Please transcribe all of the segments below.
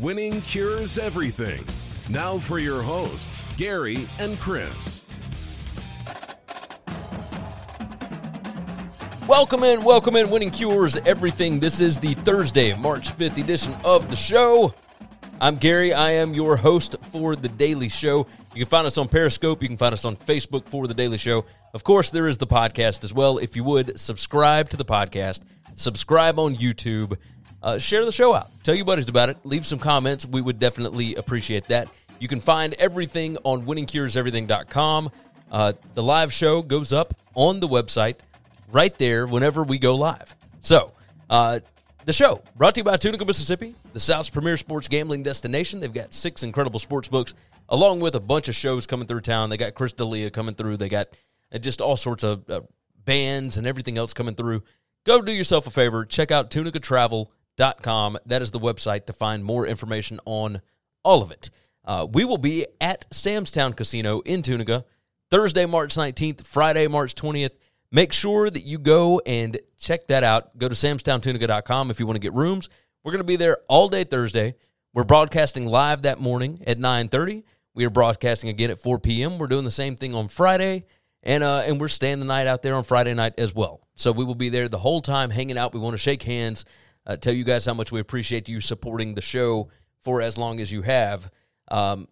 Winning cures everything. Now for your hosts, Gary and Chris. Welcome in, welcome in. Winning Cures Everything. This is the Thursday, March 5th edition of the show. I'm Gary. I am your host for The Daily Show. You can find us on Periscope. You can find us on Facebook for The Daily Show. Of course, there is the podcast as well. If you would, subscribe to the podcast, subscribe on YouTube, uh, share the show out. Tell your buddies about it. Leave some comments. We would definitely appreciate that. You can find everything on winningcureseverything.com. Uh, the live show goes up on the website right there whenever we go live. So, uh, the show brought to you by Tunica, Mississippi, the South's premier sports gambling destination. They've got six incredible sports books, along with a bunch of shows coming through town. They got Chris D'Elia coming through. They got uh, just all sorts of uh, bands and everything else coming through. Go do yourself a favor. Check out tunicatravel.com. That is the website to find more information on all of it. Uh, we will be at Sam's Town Casino in Tunica Thursday, March 19th, Friday, March 20th. Make sure that you go and check that out. Go to samstowntunica.com if you want to get rooms. We're going to be there all day Thursday. We're broadcasting live that morning at 9:30. We are broadcasting again at 4 p.m. We're doing the same thing on Friday, and uh, and we're staying the night out there on Friday night as well. So we will be there the whole time, hanging out. We want to shake hands, uh, tell you guys how much we appreciate you supporting the show for as long as you have. Um,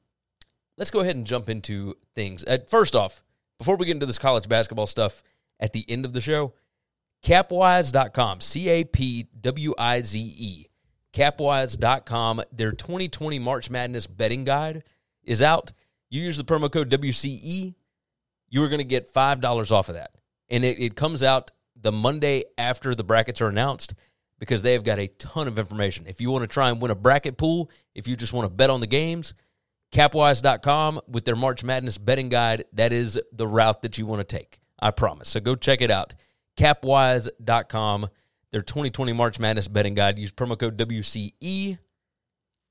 let's go ahead and jump into things. Uh, first off, before we get into this college basketball stuff at the end of the show, capwize.com, C A P W I Z E, capwize.com, their 2020 March Madness betting guide is out. You use the promo code WCE, you are going to get $5 off of that. And it, it comes out the Monday after the brackets are announced because they have got a ton of information. If you want to try and win a bracket pool, if you just want to bet on the games, capwize.com with their March Madness betting guide, that is the route that you want to take. I promise. So go check it out. Capwize.com, their 2020 March Madness betting guide. Use promo code WCE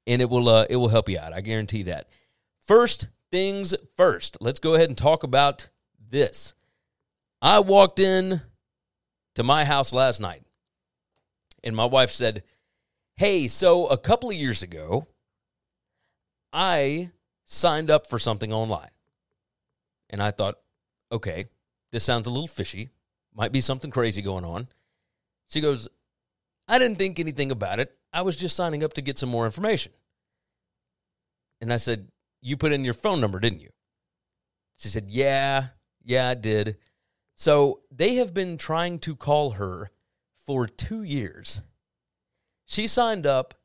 and it will uh, it will help you out. I guarantee that. First things first. Let's go ahead and talk about this. I walked in to my house last night and my wife said, "Hey, so a couple of years ago, I signed up for something online." And I thought, "Okay, this sounds a little fishy. Might be something crazy going on." She goes, "I didn't think anything about it. I was just signing up to get some more information." And I said, You put in your phone number, didn't you? She said, Yeah, yeah, I did. So they have been trying to call her for two years. She signed up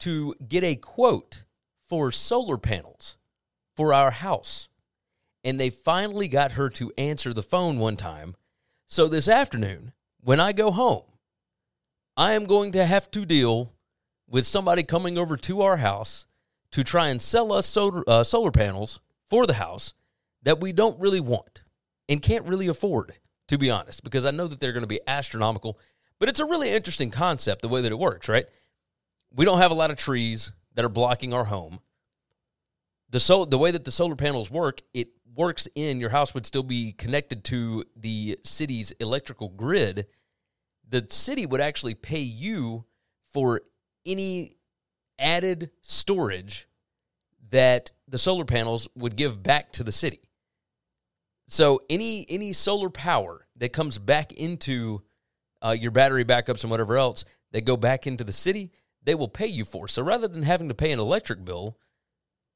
to get a quote for solar panels for our house. And they finally got her to answer the phone one time. So this afternoon, when I go home, I am going to have to deal with somebody coming over to our house to try and sell us solar, uh, solar panels for the house that we don't really want and can't really afford, to be honest, because I know that they're going to be astronomical. But it's a really interesting concept, the way that it works, right? We don't have a lot of trees that are blocking our home. The, sol- the way that the solar panels work, it works in your house would still be connected to the city's electrical grid. The city would actually pay you for any added storage that the solar panels would give back to the city. So any any solar power that comes back into uh, your battery backups and whatever else that go back into the city, they will pay you for. So rather than having to pay an electric bill,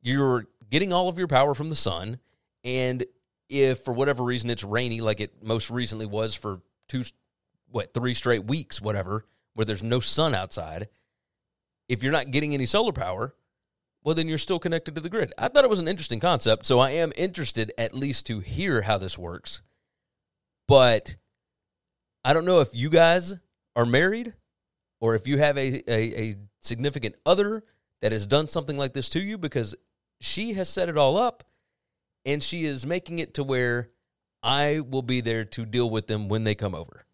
you're getting all of your power from the sun. And if for whatever reason it's rainy, like it most recently was for two, what three straight weeks, whatever, where there's no sun outside, if you're not getting any solar power, well, then you're still connected to the grid. I thought it was an interesting concept, so I am interested at least to hear how this works. But I don't know if you guys are married or if you have a, a, a significant other that has done something like this to you because she has set it all up and she is making it to where I will be there to deal with them when they come over.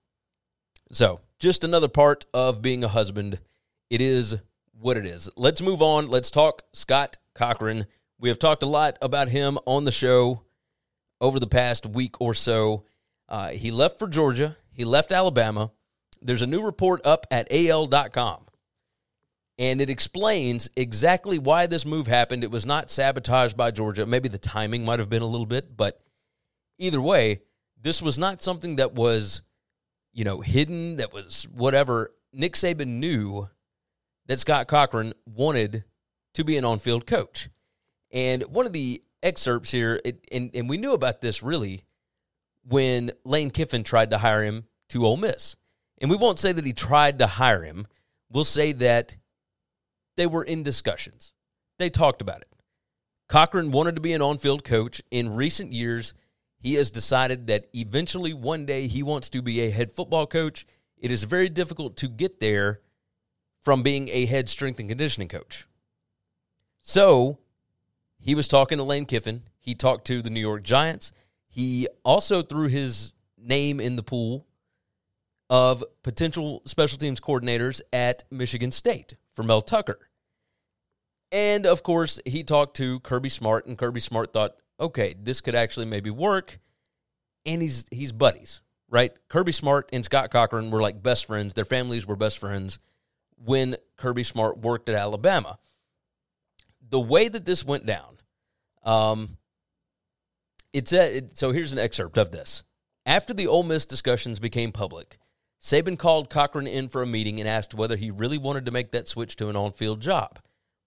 So, just another part of being a husband. It is what it is. Let's move on. Let's talk Scott Cochran. We have talked a lot about him on the show over the past week or so. Uh, he left for Georgia, he left Alabama. There's a new report up at AL.com, and it explains exactly why this move happened. It was not sabotaged by Georgia. Maybe the timing might have been a little bit, but either way, this was not something that was, you know, hidden, that was whatever. Nick Saban knew that Scott Cochran wanted to be an on field coach. And one of the excerpts here, it, and, and we knew about this really when Lane Kiffin tried to hire him to Ole Miss. And we won't say that he tried to hire him. We'll say that they were in discussions. They talked about it. Cochran wanted to be an on field coach. In recent years, he has decided that eventually one day he wants to be a head football coach. It is very difficult to get there from being a head strength and conditioning coach. So he was talking to Lane Kiffin. He talked to the New York Giants. He also threw his name in the pool of potential special teams coordinators at Michigan State for Mel Tucker. And of course, he talked to Kirby Smart, and Kirby Smart thought, okay, this could actually maybe work. And he's he's buddies, right? Kirby Smart and Scott Cochran were like best friends. Their families were best friends when Kirby Smart worked at Alabama. The way that this went down, um, it's a, it, so here's an excerpt of this. After the Ole Miss discussions became public, Saban called Cochran in for a meeting and asked whether he really wanted to make that switch to an on field job.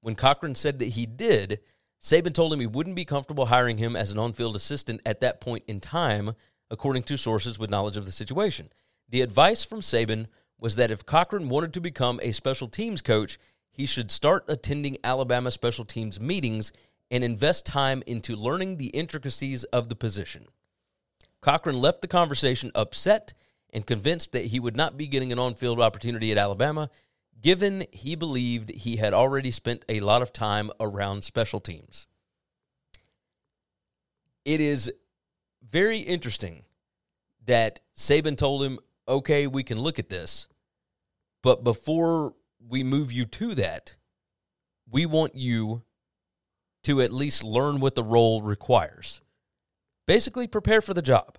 When Cochran said that he did, Saban told him he wouldn't be comfortable hiring him as an on field assistant at that point in time, according to sources with knowledge of the situation. The advice from Saban was that if Cochran wanted to become a special teams coach, he should start attending Alabama special teams meetings and invest time into learning the intricacies of the position. Cochran left the conversation upset and convinced that he would not be getting an on field opportunity at Alabama, given he believed he had already spent a lot of time around special teams. It is very interesting that Saban told him, okay, we can look at this, but before we move you to that, we want you to at least learn what the role requires. Basically, prepare for the job.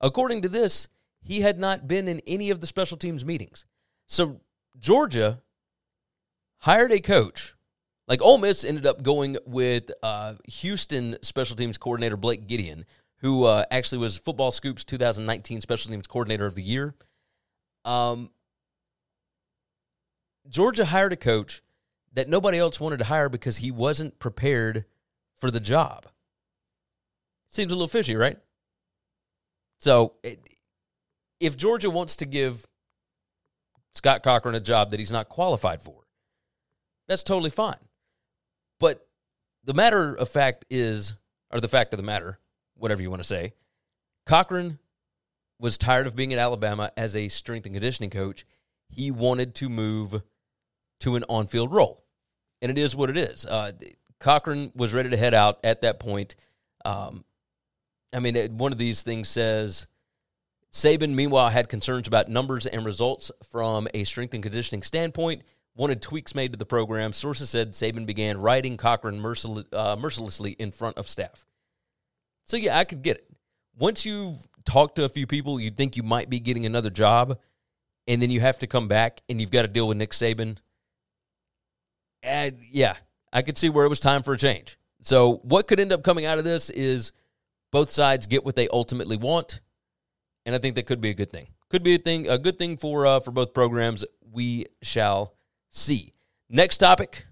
According to this, he had not been in any of the special teams meetings. So Georgia hired a coach. Like Ole Miss ended up going with uh, Houston special teams coordinator Blake Gideon, who uh, actually was Football Scoops 2019 special teams coordinator of the year. Um, Georgia hired a coach that nobody else wanted to hire because he wasn't prepared for the job. Seems a little fishy, right? So, if Georgia wants to give Scott Cochran a job that he's not qualified for, that's totally fine. But the matter of fact is, or the fact of the matter, whatever you want to say, Cochran was tired of being at Alabama as a strength and conditioning coach. He wanted to move to an on field role and it is what it is. Uh, Cochran was ready to head out at that point. Um, I mean, one of these things says Saban, meanwhile, had concerns about numbers and results from a strength and conditioning standpoint. Wanted tweaks made to the program. Sources said Saban began riding Cochran mercil- uh, mercilessly in front of staff. So yeah, I could get it. Once you've talked to a few people, you think you might be getting another job, and then you have to come back and you've got to deal with Nick Saban and yeah, I could see where it was time for a change. So what could end up coming out of this is both sides get what they ultimately want, and I think that could be a good thing. Could be a thing, a good thing for uh, for both programs. We shall see. Next topic.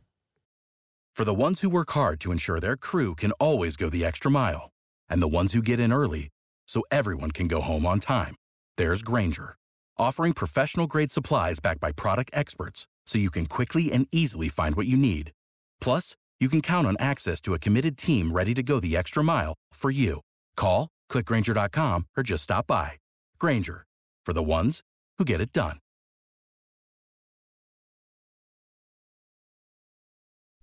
For the ones who work hard to ensure their crew can always go the extra mile, and the ones who get in early so everyone can go home on time, there's Grainger, offering professional grade supplies backed by product experts so you can quickly and easily find what you need. Plus, you can count on access to a committed team ready to go the extra mile for you. Call, Click Grainger.com or just stop by. Grainger, for the ones who get it done.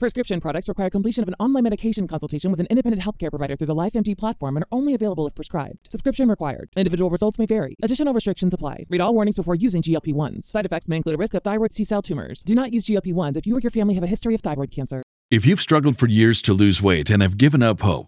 Prescription products require completion of an online medication consultation with an independent healthcare provider through the LifeMD platform and are only available if prescribed. Subscription required. Individual results may vary. Additional restrictions apply. Read all warnings before using GLP-1s. Side effects may include a risk of thyroid C-cell tumors. Do not use GLP-1s if you or your family have a history of thyroid cancer. If you've struggled for years to lose weight and have given up hope,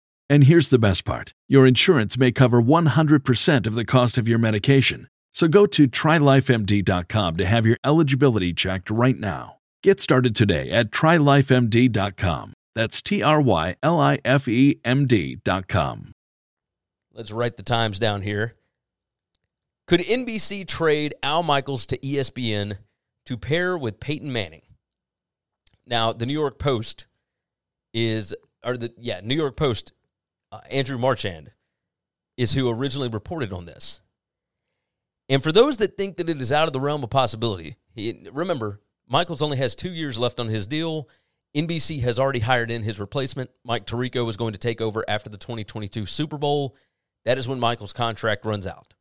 And here's the best part your insurance may cover 100% of the cost of your medication. So go to trylifemd.com to have your eligibility checked right now. Get started today at trylifemd.com. That's T R Y L I F E M D.com. Let's write the times down here. Could NBC trade Al Michaels to ESPN to pair with Peyton Manning? Now, the New York Post is, or the, yeah, New York Post, uh, Andrew Marchand is who originally reported on this. And for those that think that it is out of the realm of possibility, he, remember, Michaels only has two years left on his deal. NBC has already hired in his replacement. Mike Tirico is going to take over after the 2022 Super Bowl. That is when Michaels' contract runs out.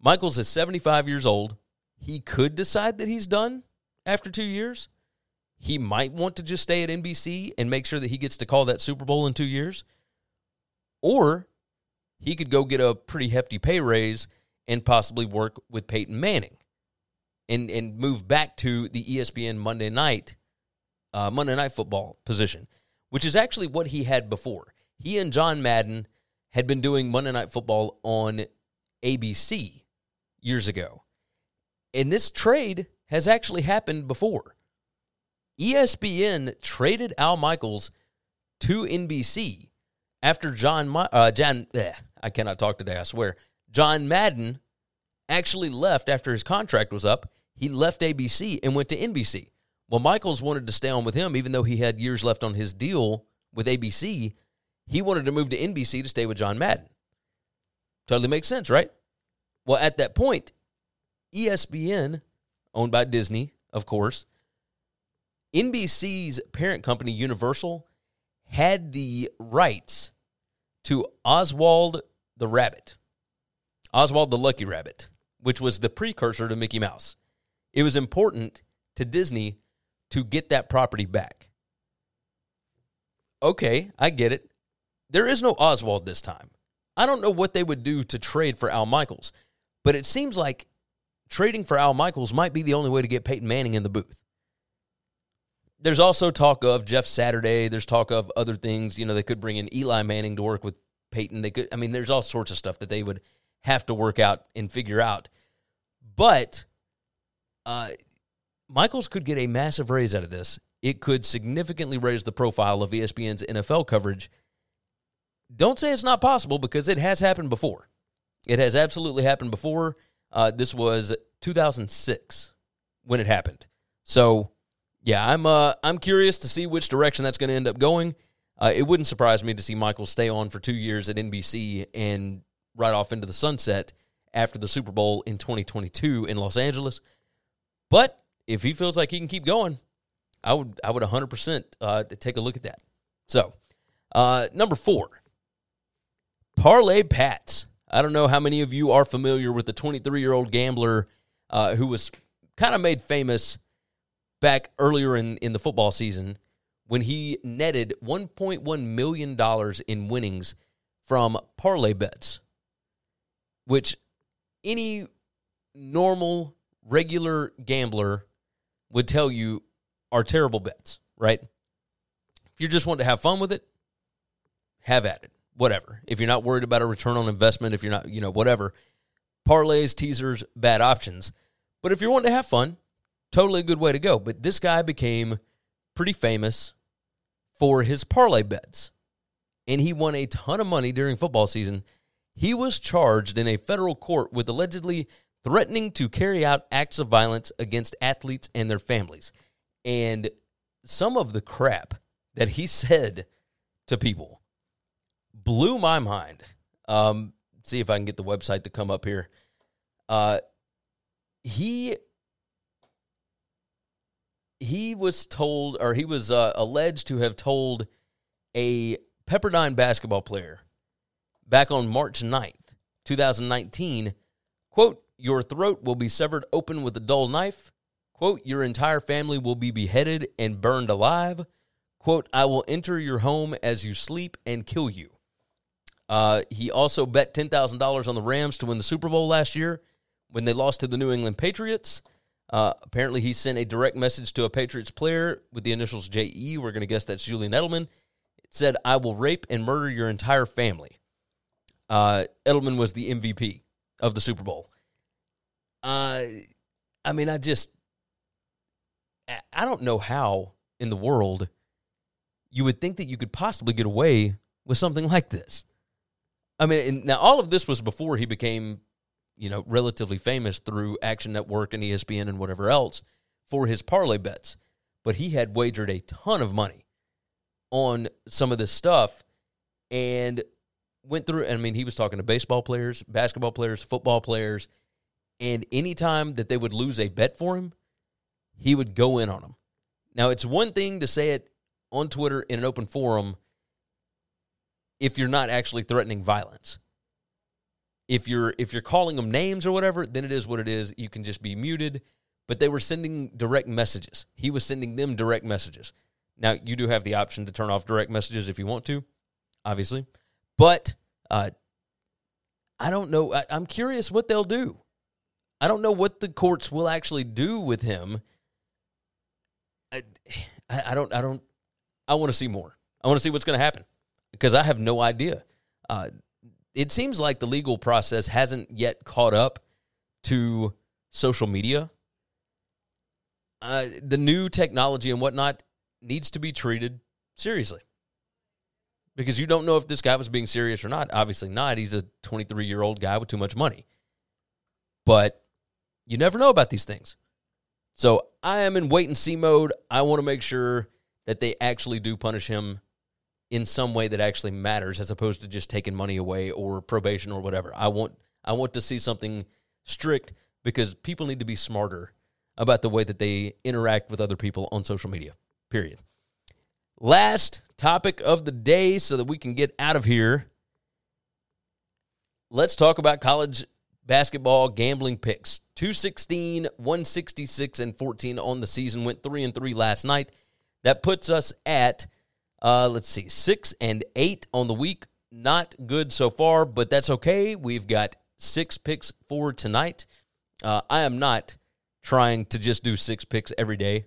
Michaels is 75 years old. He could decide that he's done after two years. He might want to just stay at NBC and make sure that he gets to call that Super Bowl in two years. Or he could go get a pretty hefty pay raise and possibly work with Peyton Manning and, and move back to the ESPN Monday night uh, Monday night football position, which is actually what he had before. He and John Madden had been doing Monday night football on ABC years ago. And this trade has actually happened before. ESPN traded Al Michaels to NBC after John, uh, John eh, I cannot talk today, I swear. John Madden actually left after his contract was up. He left ABC and went to NBC. Well, Michaels wanted to stay on with him, even though he had years left on his deal with ABC. He wanted to move to NBC to stay with John Madden. Totally makes sense, right? Well, at that point, ESPN, owned by Disney, of course, NBC's parent company, Universal, had the rights to Oswald the Rabbit, Oswald the Lucky Rabbit, which was the precursor to Mickey Mouse. It was important to Disney to get that property back. Okay, I get it. There is no Oswald this time. I don't know what they would do to trade for Al Michaels, but it seems like trading for Al Michaels might be the only way to get Peyton Manning in the booth. There's also talk of Jeff Saturday. There's talk of other things. You know, they could bring in Eli Manning to work with Peyton. They could, I mean, there's all sorts of stuff that they would have to work out and figure out. But uh, Michaels could get a massive raise out of this. It could significantly raise the profile of ESPN's NFL coverage. Don't say it's not possible because it has happened before. It has absolutely happened before. Uh, this was 2006 when it happened. So, yeah, I'm uh, I'm curious to see which direction that's going to end up going. Uh, it wouldn't surprise me to see Michael stay on for two years at NBC and right off into the sunset after the Super Bowl in 2022 in Los Angeles. But if he feels like he can keep going, I would I would 100% uh, take a look at that. So, uh, number four, parlay Pats. I don't know how many of you are familiar with the 23 year old gambler uh, who was kind of made famous back earlier in, in the football season when he netted $1.1 million in winnings from parlay bets, which any normal, regular gambler would tell you are terrible bets, right? If you just want to have fun with it, have at it. Whatever. If you're not worried about a return on investment, if you're not, you know, whatever. Parlays, teasers, bad options. But if you're wanting to have fun, totally a good way to go. But this guy became pretty famous for his parlay bets. And he won a ton of money during football season. He was charged in a federal court with allegedly threatening to carry out acts of violence against athletes and their families. And some of the crap that he said to people blew my mind. Um, see if I can get the website to come up here. Uh, he he was told, or he was uh, alleged to have told a Pepperdine basketball player back on March 9th, 2019, quote, your throat will be severed open with a dull knife. Quote, your entire family will be beheaded and burned alive. Quote, I will enter your home as you sleep and kill you. Uh, he also bet $10,000 on the Rams to win the Super Bowl last year when they lost to the New England Patriots. Uh, apparently, he sent a direct message to a Patriots player with the initials JE. We're going to guess that's Julian Edelman. It said, I will rape and murder your entire family. Uh, Edelman was the MVP of the Super Bowl. Uh, I mean, I just, I don't know how in the world you would think that you could possibly get away with something like this. I mean, now all of this was before he became you know, relatively famous through Action Network and ESPN and whatever else for his parlay bets. But he had wagered a ton of money on some of this stuff and went through. I mean, he was talking to baseball players, basketball players, football players, and anytime that they would lose a bet for him, he would go in on them. Now, it's one thing to say it on Twitter in an open forum if you're not actually threatening violence if you're if you're calling them names or whatever, then it is what it is. You can just be muted. But they were sending direct messages. He was sending them direct messages. Now you do have the option to turn off direct messages if you want to, obviously. But uh, I don't know. I, I'm curious what they'll do. I don't know what the courts will actually do with him. I, I don't. I don't. I want to see more. I want to see what's going to happen because I have no idea. Uh, it seems like the legal process hasn't yet caught up to social media. Uh, the new technology and whatnot needs to be treated seriously because you don't know if this guy was being serious or not. Obviously, not. He's a 23 year old guy with too much money. But you never know about these things. So I am in wait and see mode. I want to make sure that they actually do punish him in some way that actually matters as opposed to just taking money away or probation or whatever. I want I want to see something strict because people need to be smarter about the way that they interact with other people on social media. Period. Last topic of the day so that we can get out of here. Let's talk about college basketball gambling picks. 216, 166 and 14 on the season went 3 and 3 last night. That puts us at uh, let's see, six and eight on the week. Not good so far, but that's okay. We've got six picks for tonight. Uh, I am not trying to just do six picks every day.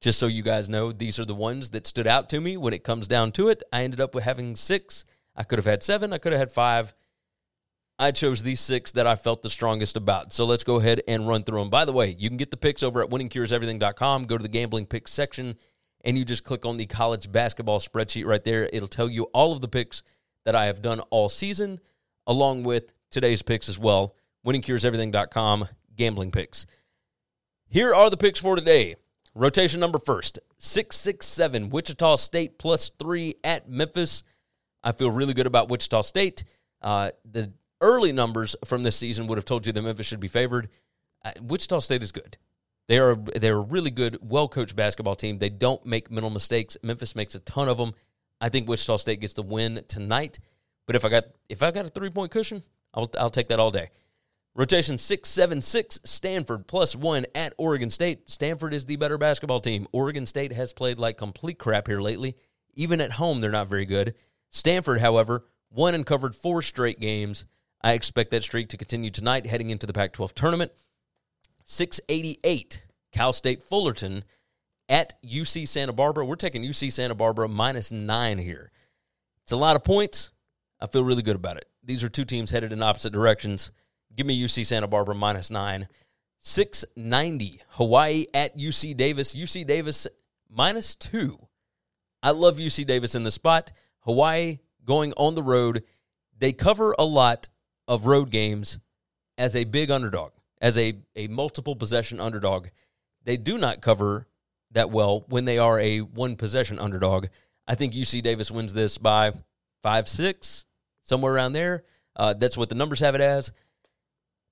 Just so you guys know, these are the ones that stood out to me when it comes down to it. I ended up with having six. I could have had seven. I could have had five. I chose these six that I felt the strongest about. So let's go ahead and run through them. By the way, you can get the picks over at winningcureseverything.com. Go to the gambling picks section and you just click on the college basketball spreadsheet right there. It'll tell you all of the picks that I have done all season, along with today's picks as well. WinningCuresEverything.com, gambling picks. Here are the picks for today. Rotation number first 667, Wichita State plus three at Memphis. I feel really good about Wichita State. Uh, the early numbers from this season would have told you that Memphis should be favored. Uh, Wichita State is good. They are they're a really good, well coached basketball team. They don't make mental mistakes. Memphis makes a ton of them. I think Wichita State gets the win tonight. But if I got if I got a three point cushion, I'll I'll take that all day. Rotation six seven six Stanford plus one at Oregon State. Stanford is the better basketball team. Oregon State has played like complete crap here lately. Even at home, they're not very good. Stanford, however, won and covered four straight games. I expect that streak to continue tonight, heading into the Pac 12 tournament. 688 Cal State Fullerton at UC Santa Barbara. We're taking UC Santa Barbara minus nine here. It's a lot of points. I feel really good about it. These are two teams headed in opposite directions. Give me UC Santa Barbara minus nine. 690 Hawaii at UC Davis. UC Davis minus two. I love UC Davis in the spot. Hawaii going on the road. They cover a lot of road games as a big underdog. As a, a multiple possession underdog. They do not cover that well when they are a one possession underdog. I think UC Davis wins this by five, six, somewhere around there. Uh, that's what the numbers have it as.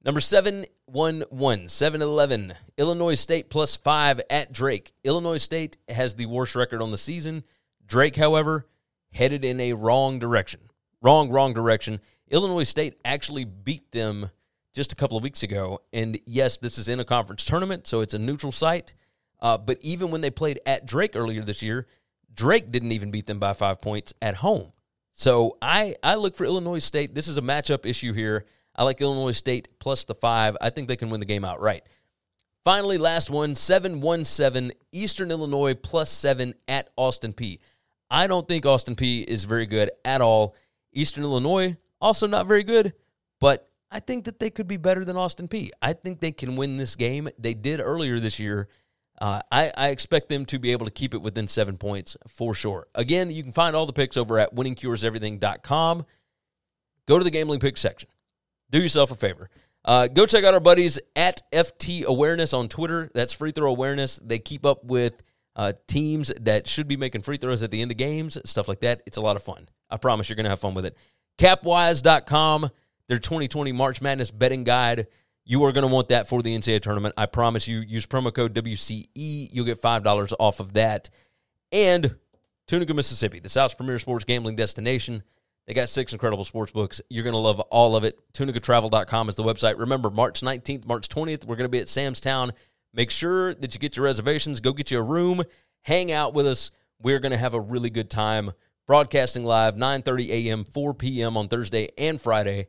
Number 711, 711, Illinois State plus five at Drake. Illinois State has the worst record on the season. Drake, however, headed in a wrong direction. Wrong, wrong direction. Illinois State actually beat them just a couple of weeks ago. And yes, this is in a conference tournament, so it's a neutral site. Uh, but even when they played at Drake earlier this year, Drake didn't even beat them by five points at home. So I, I look for Illinois State. This is a matchup issue here. I like Illinois State plus the five. I think they can win the game outright. Finally, last one 717 Eastern Illinois plus seven at Austin Peay. I don't think Austin Peay is very good at all. Eastern Illinois, also not very good, but I think that they could be better than Austin Peay. I think they can win this game. They did earlier this year. Uh, I, I, expect them to be able to keep it within seven points for sure. Again, you can find all the picks over at winningcureseverything.com. Go to the gambling picks section do yourself a favor. Uh, go check out our buddies at FT Awareness on Twitter. That's free throw awareness. They keep up with uh, teams that should be making free throws at the end of games, stuff like that. It's a lot of fun. I promise you're going to have fun with it. Capwize.com, their 2020 March Madness betting guide. You are going to want that for the NCAA tournament. I promise you. Use promo code WCE. You'll get $5 off of that. And Tunica, Mississippi, the South's premier sports gambling destination. They got six incredible sports books. You're going to love all of it. TunicaTravel.com is the website. Remember, March 19th, March 20th, we're going to be at Sam's Town. Make sure that you get your reservations. Go get you a room. Hang out with us. We're going to have a really good time broadcasting live 9.30 a.m., 4 p.m. on Thursday and Friday.